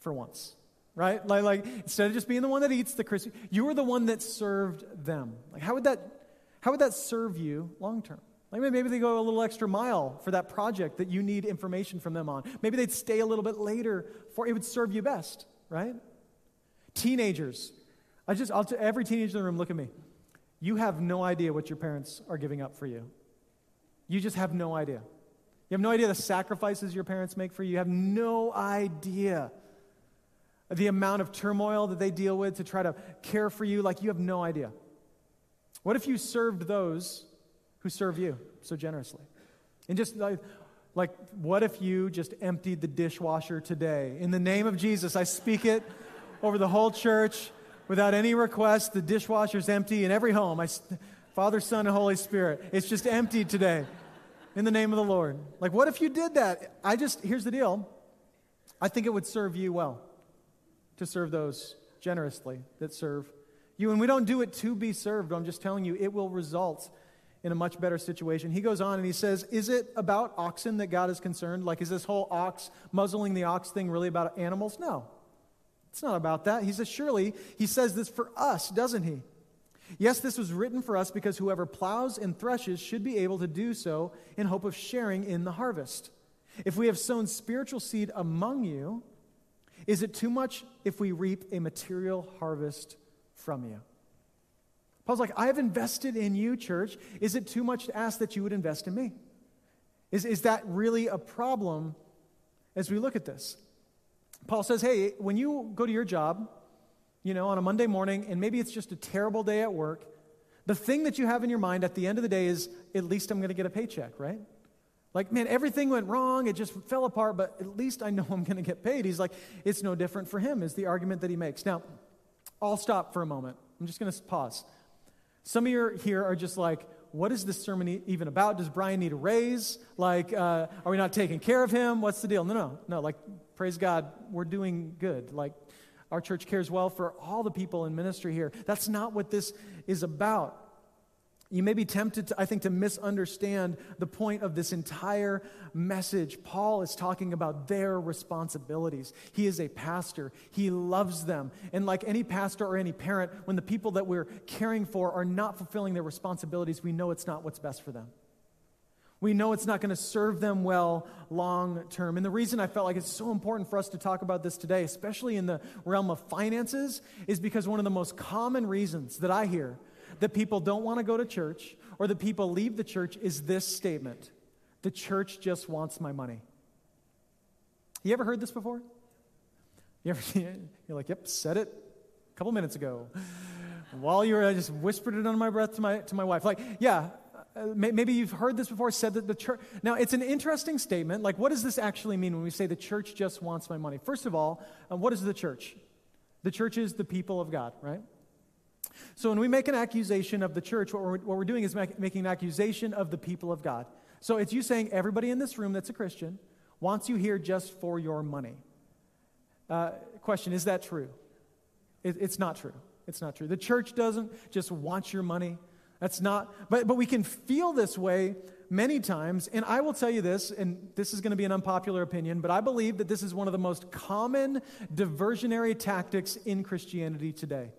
for once? Right? Like, like instead of just being the one that eats the Krispy, you were the one that served them. Like how would that, how would that serve you long term? Like maybe they go a little extra mile for that project that you need information from them on. Maybe they'd stay a little bit later for it would serve you best, right? Teenagers, I just, I'll t- every teenager in the room, look at me. You have no idea what your parents are giving up for you. You just have no idea. You have no idea the sacrifices your parents make for you. You have no idea the amount of turmoil that they deal with to try to care for you. Like, you have no idea. What if you served those who serve you so generously? And just like, like, what if you just emptied the dishwasher today? In the name of Jesus, I speak it over the whole church without any request. The dishwasher's empty in every home. I, Father, Son, and Holy Spirit. It's just empty today in the name of the Lord. Like, what if you did that? I just, here's the deal. I think it would serve you well to serve those generously that serve you. And we don't do it to be served. I'm just telling you, it will result in a much better situation. He goes on and he says, Is it about oxen that God is concerned? Like, is this whole ox, muzzling the ox thing really about animals? No. It's not about that. He says, surely he says this for us, doesn't he? Yes, this was written for us because whoever plows and threshes should be able to do so in hope of sharing in the harvest. If we have sown spiritual seed among you, is it too much if we reap a material harvest from you? Paul's like, I have invested in you, church. Is it too much to ask that you would invest in me? Is, is that really a problem as we look at this? Paul says, hey, when you go to your job, you know, on a Monday morning, and maybe it's just a terrible day at work, the thing that you have in your mind at the end of the day is, at least I'm going to get a paycheck, right? Like, man, everything went wrong. It just fell apart, but at least I know I'm going to get paid. He's like, it's no different for him, is the argument that he makes. Now, I'll stop for a moment. I'm just going to pause. Some of you here are just like, what is this sermon even about? Does Brian need a raise? Like, uh, are we not taking care of him? What's the deal? No, no, no. Like, praise God, we're doing good. Like, our church cares well for all the people in ministry here. That's not what this is about. You may be tempted, to, I think, to misunderstand the point of this entire message. Paul is talking about their responsibilities. He is a pastor, he loves them. And like any pastor or any parent, when the people that we're caring for are not fulfilling their responsibilities, we know it's not what's best for them. We know it's not going to serve them well long term. And the reason I felt like it's so important for us to talk about this today, especially in the realm of finances, is because one of the most common reasons that I hear that people don't want to go to church or that people leave the church is this statement The church just wants my money. You ever heard this before? You ever, you're like, yep, said it a couple minutes ago. While you were, I just whispered it under my breath to my, to my wife. Like, yeah, uh, maybe you've heard this before, said that the church. Now, it's an interesting statement. Like, what does this actually mean when we say the church just wants my money? First of all, uh, what is the church? The church is the people of God, right? So when we make an accusation of the church, what we're, what we're doing is make, making an accusation of the people of God. So it's you saying everybody in this room that's a Christian wants you here just for your money. Uh, question Is that true? It, it's not true. It's not true. The church doesn't just want your money. That's not, but, but we can feel this way many times. And I will tell you this, and this is going to be an unpopular opinion, but I believe that this is one of the most common diversionary tactics in Christianity today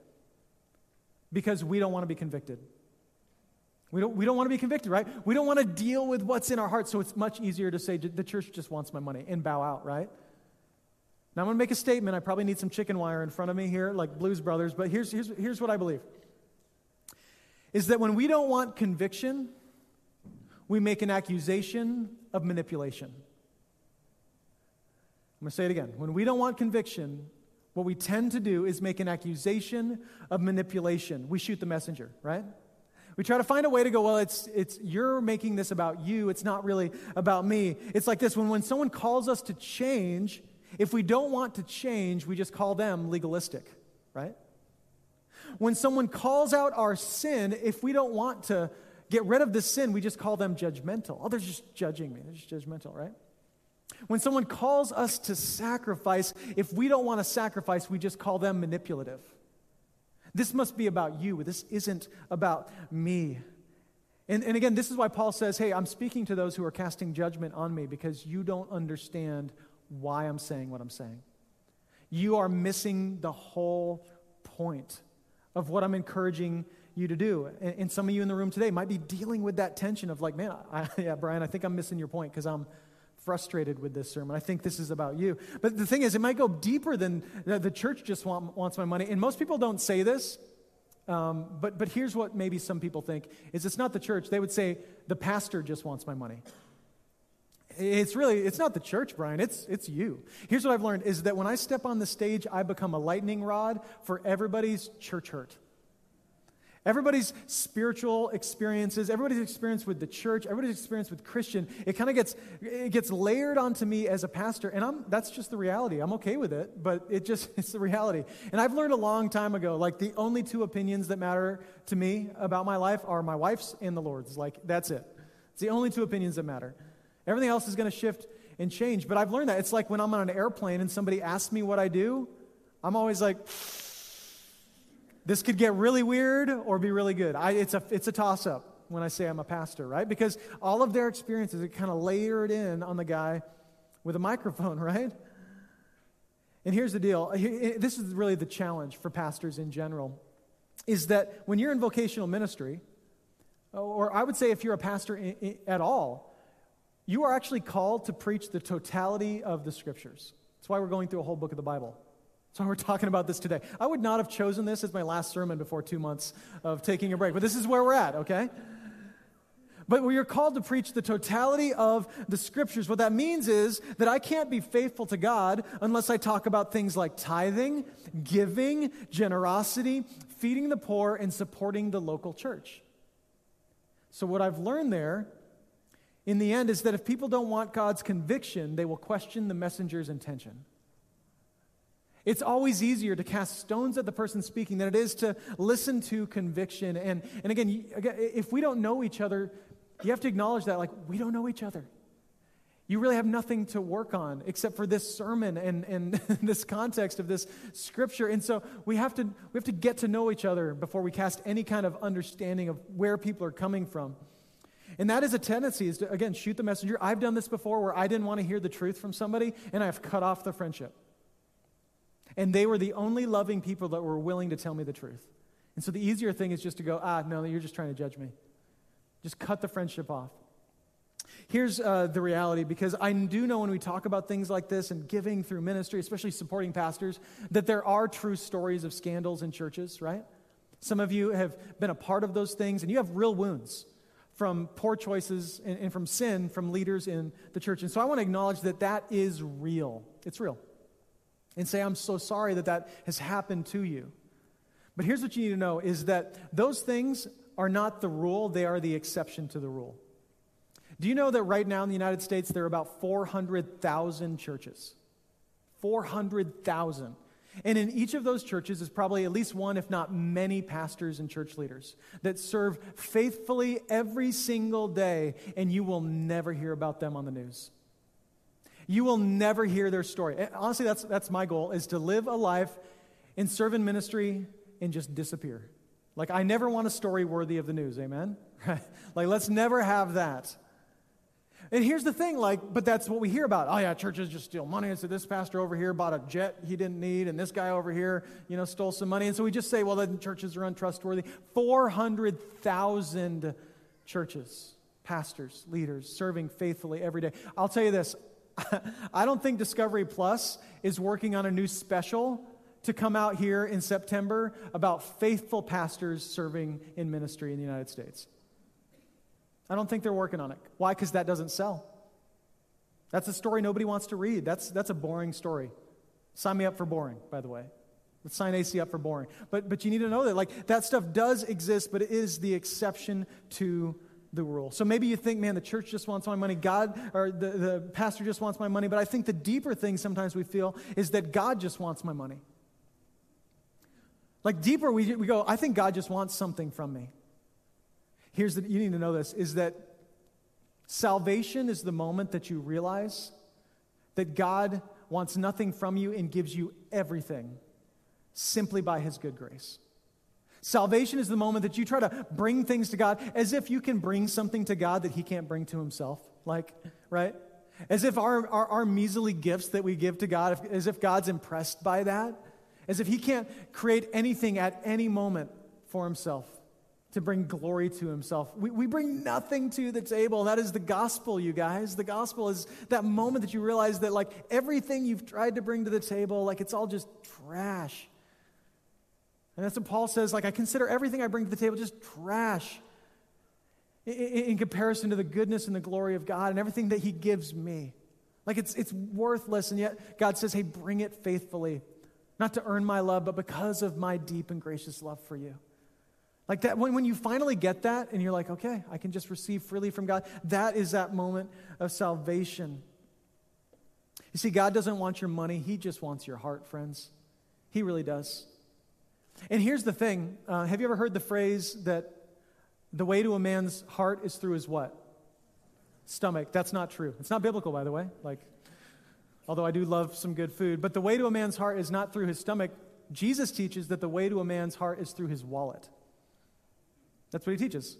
because we don't want to be convicted. We don't, we don't want to be convicted, right? We don't want to deal with what's in our hearts, so it's much easier to say, the church just wants my money and bow out, right? Now, I'm going to make a statement. I probably need some chicken wire in front of me here, like Blues Brothers, but here's, here's, here's what I believe is that when we don't want conviction, we make an accusation of manipulation. I'm going to say it again. When we don't want conviction, what we tend to do is make an accusation of manipulation. We shoot the messenger, right? We try to find a way to go, well, it's, it's you're making this about you. It's not really about me. It's like this when, when someone calls us to change, if we don't want to change, we just call them legalistic, right? When someone calls out our sin, if we don't want to get rid of the sin, we just call them judgmental. Oh, they're just judging me. They're just judgmental, right? When someone calls us to sacrifice, if we don't want to sacrifice, we just call them manipulative. This must be about you. This isn't about me. And, and again, this is why Paul says, Hey, I'm speaking to those who are casting judgment on me because you don't understand why I'm saying what I'm saying. You are missing the whole point of what I'm encouraging you to do. And, and some of you in the room today might be dealing with that tension of, like, man, I, yeah, Brian, I think I'm missing your point because I'm frustrated with this sermon. I think this is about you. But the thing is, it might go deeper than the church just want, wants my money. And most people don't say this. Um, but, but here's what maybe some people think is it's not the church. They would say, the pastor just wants my money. It's really, it's not the church, Brian. It's, it's you. Here's what I've learned is that when I step on the stage, I become a lightning rod for everybody's church hurt. Everybody's spiritual experiences, everybody's experience with the church, everybody's experience with Christian, it kind of gets it gets layered onto me as a pastor, and I'm that's just the reality. I'm okay with it, but it just it's the reality. And I've learned a long time ago, like the only two opinions that matter to me about my life are my wife's and the Lord's. Like that's it. It's the only two opinions that matter. Everything else is going to shift and change. But I've learned that. It's like when I'm on an airplane and somebody asks me what I do, I'm always like this could get really weird or be really good. I, it's a, it's a toss up when I say I'm a pastor, right? Because all of their experiences are kind of layered in on the guy with a microphone, right? And here's the deal this is really the challenge for pastors in general is that when you're in vocational ministry, or I would say if you're a pastor at all, you are actually called to preach the totality of the scriptures. That's why we're going through a whole book of the Bible. So we're talking about this today. I would not have chosen this as my last sermon before two months of taking a break, but this is where we're at, okay? But we are called to preach the totality of the scriptures. What that means is that I can't be faithful to God unless I talk about things like tithing, giving, generosity, feeding the poor, and supporting the local church. So, what I've learned there in the end is that if people don't want God's conviction, they will question the messenger's intention. It's always easier to cast stones at the person speaking than it is to listen to conviction. And, and again, if we don't know each other, you have to acknowledge that, like, we don't know each other. You really have nothing to work on except for this sermon and, and this context of this scripture. And so we have, to, we have to get to know each other before we cast any kind of understanding of where people are coming from. And that is a tendency, is to, again, shoot the messenger. I've done this before where I didn't want to hear the truth from somebody, and I've cut off the friendship. And they were the only loving people that were willing to tell me the truth. And so the easier thing is just to go, ah, no, you're just trying to judge me. Just cut the friendship off. Here's uh, the reality because I do know when we talk about things like this and giving through ministry, especially supporting pastors, that there are true stories of scandals in churches, right? Some of you have been a part of those things and you have real wounds from poor choices and, and from sin from leaders in the church. And so I want to acknowledge that that is real. It's real and say, I'm so sorry that that has happened to you. But here's what you need to know is that those things are not the rule, they are the exception to the rule. Do you know that right now in the United States there are about 400,000 churches? 400,000. And in each of those churches is probably at least one, if not many, pastors and church leaders that serve faithfully every single day, and you will never hear about them on the news. You will never hear their story. Honestly, that's, that's my goal, is to live a life and serve in ministry and just disappear. Like, I never want a story worthy of the news, amen? like, let's never have that. And here's the thing, like, but that's what we hear about. Oh, yeah, churches just steal money. And so this pastor over here bought a jet he didn't need, and this guy over here, you know, stole some money. And so we just say, well, then churches are untrustworthy. 400,000 churches, pastors, leaders, serving faithfully every day. I'll tell you this I don't think Discovery Plus is working on a new special to come out here in September about faithful pastors serving in ministry in the United States. I don't think they're working on it. Why? Because that doesn't sell. That's a story nobody wants to read. That's, that's a boring story. Sign me up for boring, by the way. Let's sign AC up for boring. But, but you need to know that like that stuff does exist, but it is the exception to the rule. So maybe you think, man, the church just wants my money, God, or the, the pastor just wants my money. But I think the deeper thing sometimes we feel is that God just wants my money. Like deeper, we, we go, I think God just wants something from me. Here's the, you need to know this, is that salvation is the moment that you realize that God wants nothing from you and gives you everything simply by his good grace. Salvation is the moment that you try to bring things to God as if you can bring something to God that He can't bring to Himself. Like, right? As if our, our, our measly gifts that we give to God, if, as if God's impressed by that. As if He can't create anything at any moment for Himself to bring glory to Himself. We, we bring nothing to the table. That is the gospel, you guys. The gospel is that moment that you realize that, like, everything you've tried to bring to the table, like, it's all just trash and that's what Paul says, like, I consider everything I bring to the table just trash in, in, comparison to the goodness and the glory of God and everything that he gives me. Like, it's, it's worthless, and yet God says, hey, bring it faithfully, not to earn my love, but because of my deep and gracious love for you. Like that, when, when you finally get that and you're like, okay, I can just receive freely from God, that is that moment of salvation. You see, God doesn't want your money, He just wants your heart, friends. He really does. And here's the thing uh, have you ever heard the phrase that the way to a man's heart is through his what? Stomach. That's not true. It's not biblical, by the way. Like, although I do love some good food. But the way to a man's heart is not through his stomach. Jesus teaches that the way to a man's heart is through his wallet. That's what he teaches.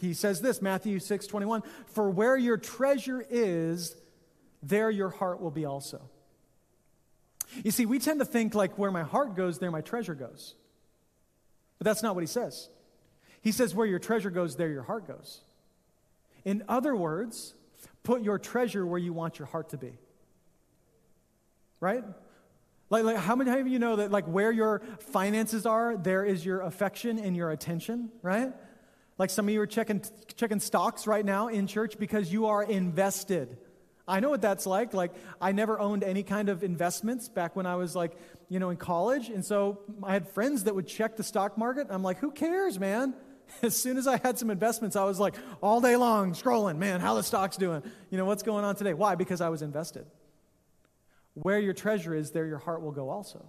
He says this, Matthew 6 21, for where your treasure is, there your heart will be also. You see, we tend to think like where my heart goes, there my treasure goes. But that's not what he says. He says, where your treasure goes, there your heart goes. In other words, put your treasure where you want your heart to be. Right? Like, like how many of you know that like where your finances are, there is your affection and your attention, right? Like some of you are checking, checking stocks right now in church because you are invested. I know what that's like. Like, I never owned any kind of investments back when I was like, you know, in college. And so I had friends that would check the stock market. I'm like, who cares, man? As soon as I had some investments, I was like all day long scrolling, man, how the stock's doing? You know, what's going on today? Why? Because I was invested. Where your treasure is, there your heart will go also.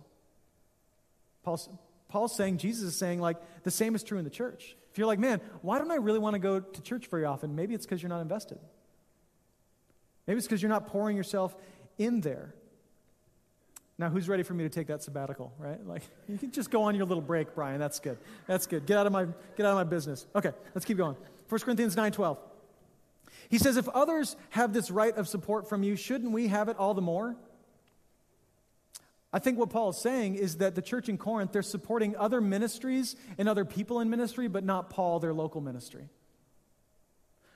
Paul's, Paul's saying, Jesus is saying, like, the same is true in the church. If you're like, man, why don't I really want to go to church very often? Maybe it's because you're not invested. Maybe it's because you're not pouring yourself in there. Now, who's ready for me to take that sabbatical, right? Like, you can just go on your little break, Brian. That's good. That's good. Get out of my, get out of my business. Okay, let's keep going. 1 Corinthians 9 12. He says, If others have this right of support from you, shouldn't we have it all the more? I think what Paul is saying is that the church in Corinth, they're supporting other ministries and other people in ministry, but not Paul, their local ministry.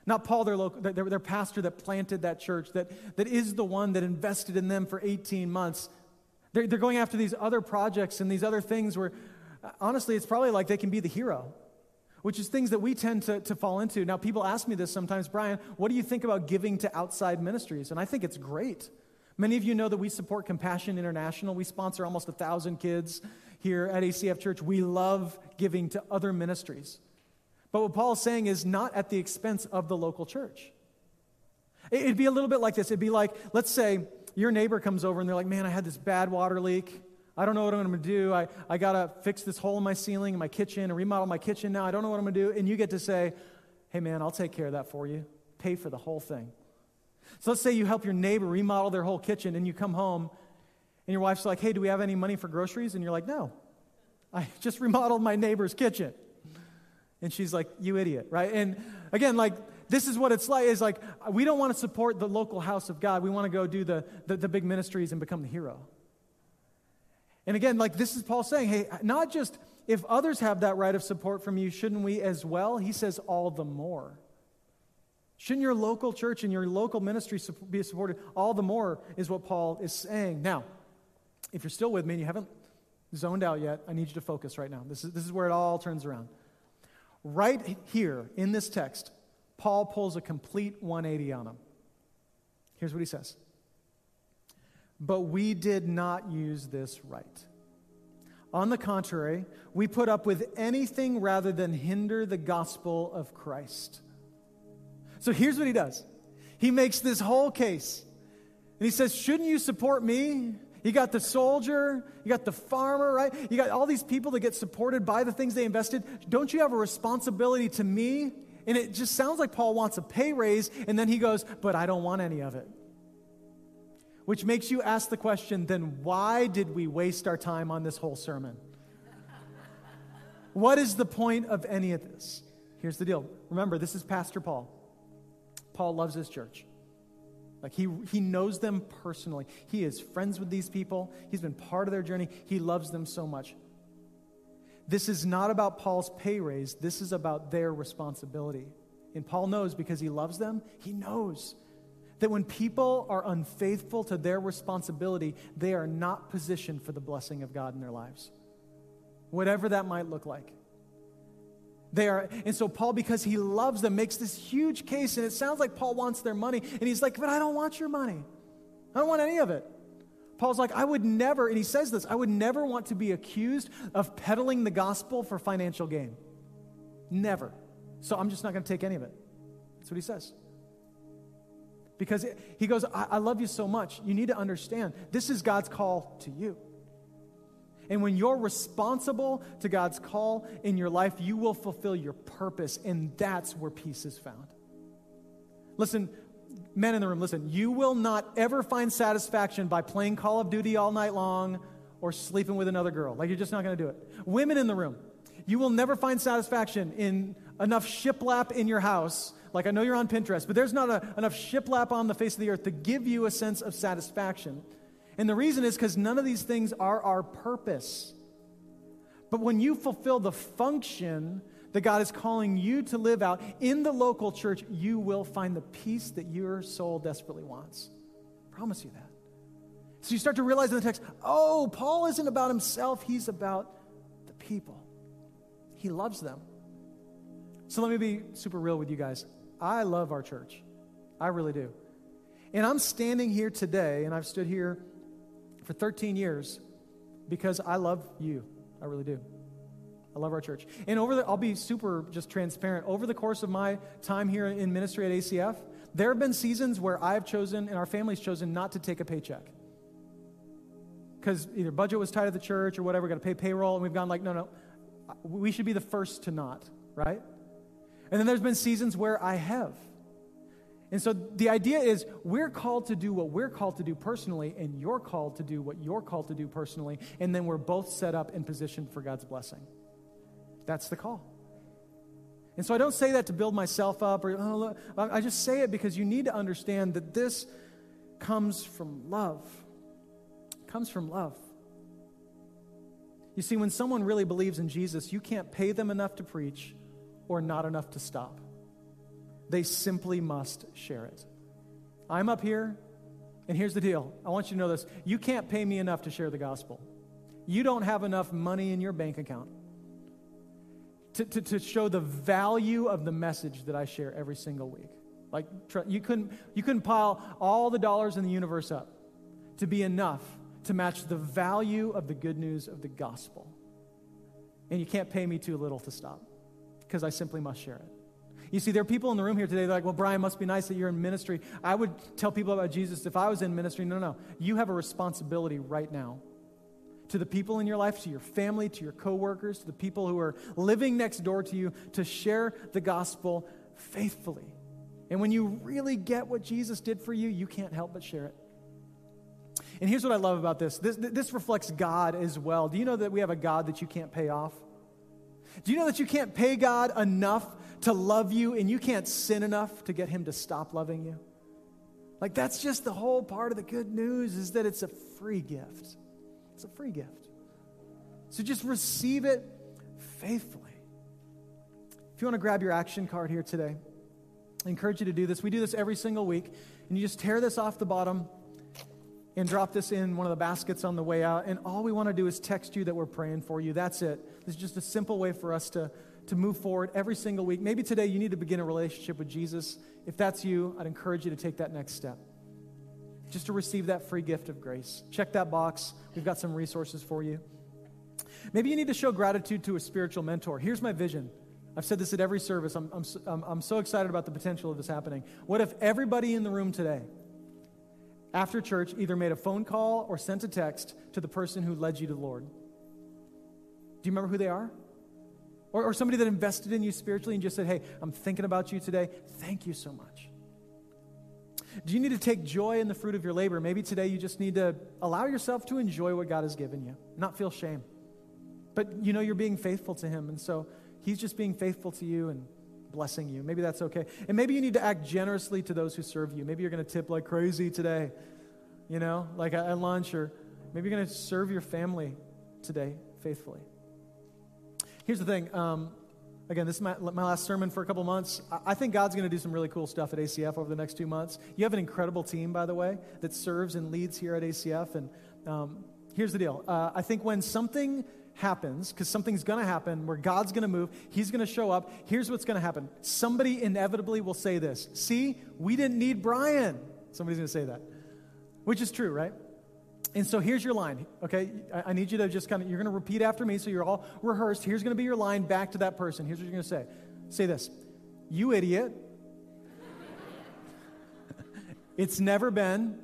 Not Paul, their, local, their, their pastor that planted that church, that, that is the one that invested in them for 18 months. They're, they're going after these other projects and these other things where, uh, honestly, it's probably like they can be the hero, which is things that we tend to, to fall into. Now, people ask me this sometimes, Brian, what do you think about giving to outside ministries? And I think it's great. Many of you know that we support Compassion International. We sponsor almost a thousand kids here at ACF Church. We love giving to other ministries. But what Paul is saying is not at the expense of the local church. It'd be a little bit like this. It'd be like, let's say your neighbor comes over and they're like, man, I had this bad water leak. I don't know what I'm going to do. I, I got to fix this hole in my ceiling in my kitchen and remodel my kitchen now. I don't know what I'm going to do. And you get to say, hey, man, I'll take care of that for you. Pay for the whole thing. So let's say you help your neighbor remodel their whole kitchen and you come home and your wife's like, hey, do we have any money for groceries? And you're like, no. I just remodeled my neighbor's kitchen. And she's like, You idiot, right? And again, like, this is what it's like is like, we don't want to support the local house of God. We want to go do the, the, the big ministries and become the hero. And again, like, this is Paul saying, hey, not just if others have that right of support from you, shouldn't we as well? He says, all the more. Shouldn't your local church and your local ministry be supported all the more, is what Paul is saying. Now, if you're still with me and you haven't zoned out yet, I need you to focus right now. This is, this is where it all turns around. Right here in this text, Paul pulls a complete 180 on them. Here's what he says But we did not use this right. On the contrary, we put up with anything rather than hinder the gospel of Christ. So here's what he does he makes this whole case. And he says, Shouldn't you support me? You got the soldier, you got the farmer, right? You got all these people that get supported by the things they invested. Don't you have a responsibility to me? And it just sounds like Paul wants a pay raise, and then he goes, But I don't want any of it. Which makes you ask the question then why did we waste our time on this whole sermon? what is the point of any of this? Here's the deal. Remember, this is Pastor Paul. Paul loves his church. Like he, he knows them personally. He is friends with these people. He's been part of their journey. He loves them so much. This is not about Paul's pay raise. This is about their responsibility. And Paul knows because he loves them, he knows that when people are unfaithful to their responsibility, they are not positioned for the blessing of God in their lives. Whatever that might look like. They are, and so Paul, because he loves them, makes this huge case, and it sounds like Paul wants their money. And he's like, But I don't want your money. I don't want any of it. Paul's like, I would never, and he says this, I would never want to be accused of peddling the gospel for financial gain. Never. So I'm just not going to take any of it. That's what he says. Because he goes, I, I love you so much. You need to understand this is God's call to you. And when you're responsible to God's call in your life, you will fulfill your purpose, and that's where peace is found. Listen, men in the room, listen, you will not ever find satisfaction by playing Call of Duty all night long or sleeping with another girl. Like, you're just not going to do it. Women in the room, you will never find satisfaction in enough shiplap in your house. Like, I know you're on Pinterest, but there's not a, enough shiplap on the face of the earth to give you a sense of satisfaction. And the reason is because none of these things are our purpose. But when you fulfill the function that God is calling you to live out in the local church, you will find the peace that your soul desperately wants. I promise you that. So you start to realize in the text oh, Paul isn't about himself, he's about the people. He loves them. So let me be super real with you guys. I love our church. I really do. And I'm standing here today, and I've stood here for 13 years because I love you. I really do. I love our church. And over the, I'll be super just transparent. Over the course of my time here in ministry at ACF, there have been seasons where I've chosen and our family's chosen not to take a paycheck. Because either budget was tight at the church or whatever, got to pay payroll, and we've gone like, no, no, we should be the first to not, right? And then there's been seasons where I have. And so the idea is we're called to do what we're called to do personally, and you're called to do what you're called to do personally, and then we're both set up and positioned for God's blessing. That's the call. And so I don't say that to build myself up, or oh, I just say it because you need to understand that this comes from love. It comes from love. You see, when someone really believes in Jesus, you can't pay them enough to preach or not enough to stop. They simply must share it. I'm up here, and here's the deal. I want you to know this. You can't pay me enough to share the gospel. You don't have enough money in your bank account to, to, to show the value of the message that I share every single week. Like, you couldn't, you couldn't pile all the dollars in the universe up to be enough to match the value of the good news of the gospel. And you can't pay me too little to stop because I simply must share it. You see, there are people in the room here today, they're like, well, Brian, must be nice that you're in ministry. I would tell people about Jesus if I was in ministry. No, no. You have a responsibility right now to the people in your life, to your family, to your coworkers, to the people who are living next door to you, to share the gospel faithfully. And when you really get what Jesus did for you, you can't help but share it. And here's what I love about this this, this reflects God as well. Do you know that we have a God that you can't pay off? Do you know that you can't pay God enough to love you and you can't sin enough to get him to stop loving you? Like that's just the whole part of the good news is that it's a free gift. It's a free gift. So just receive it faithfully. If you want to grab your action card here today, I encourage you to do this. We do this every single week, and you just tear this off the bottom and drop this in one of the baskets on the way out. And all we want to do is text you that we're praying for you. That's it. This is just a simple way for us to, to move forward every single week. Maybe today you need to begin a relationship with Jesus. If that's you, I'd encourage you to take that next step. Just to receive that free gift of grace. Check that box. We've got some resources for you. Maybe you need to show gratitude to a spiritual mentor. Here's my vision. I've said this at every service. I'm, I'm, I'm so excited about the potential of this happening. What if everybody in the room today, after church, either made a phone call or sent a text to the person who led you to the Lord? Do you remember who they are? Or, or somebody that invested in you spiritually and just said, hey, I'm thinking about you today. Thank you so much. Do you need to take joy in the fruit of your labor? Maybe today you just need to allow yourself to enjoy what God has given you, not feel shame. But you know you're being faithful to Him, and so He's just being faithful to you and blessing you. Maybe that's okay. And maybe you need to act generously to those who serve you. Maybe you're going to tip like crazy today, you know, like at lunch, or maybe you're going to serve your family today faithfully. Here's the thing. Um, again, this is my, my last sermon for a couple months. I think God's going to do some really cool stuff at ACF over the next two months. You have an incredible team, by the way, that serves and leads here at ACF. And um, here's the deal uh, I think when something happens, because something's going to happen where God's going to move, He's going to show up. Here's what's going to happen somebody inevitably will say this See, we didn't need Brian. Somebody's going to say that, which is true, right? And so here's your line, okay? I, need you to just kind of, you're going to repeat after me so you're all rehearsed. Here's going to be your line back to that person. Here's what you're going to say Say this You idiot. it's never been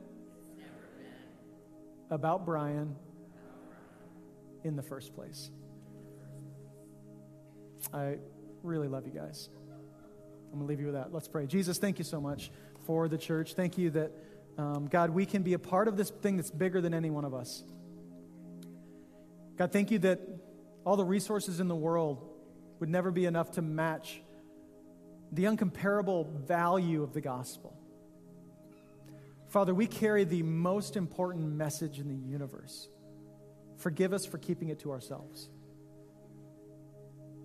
about Brian in the first place. I really love you guys. I'm going to leave you with that. Let's pray. Jesus, thank you so much for the church. Thank you that um, God, we can be a part of this thing that's bigger than any one of us. God, thank you that all the resources in the world would never be enough to match the uncomparable value of the gospel. Father, we carry the most important message in the universe. Forgive us for keeping it to ourselves.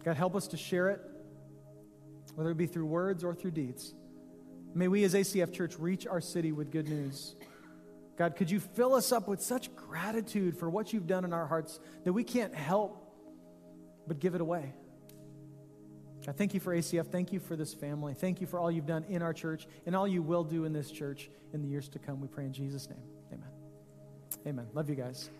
God, help us to share it, whether it be through words or through deeds. May we as ACF Church reach our city with good news. God, could you fill us up with such gratitude for what you've done in our hearts that we can't help but give it away? God, thank you for ACF. Thank you for this family. Thank you for all you've done in our church and all you will do in this church in the years to come. We pray in Jesus' name. Amen. Amen. Love you guys.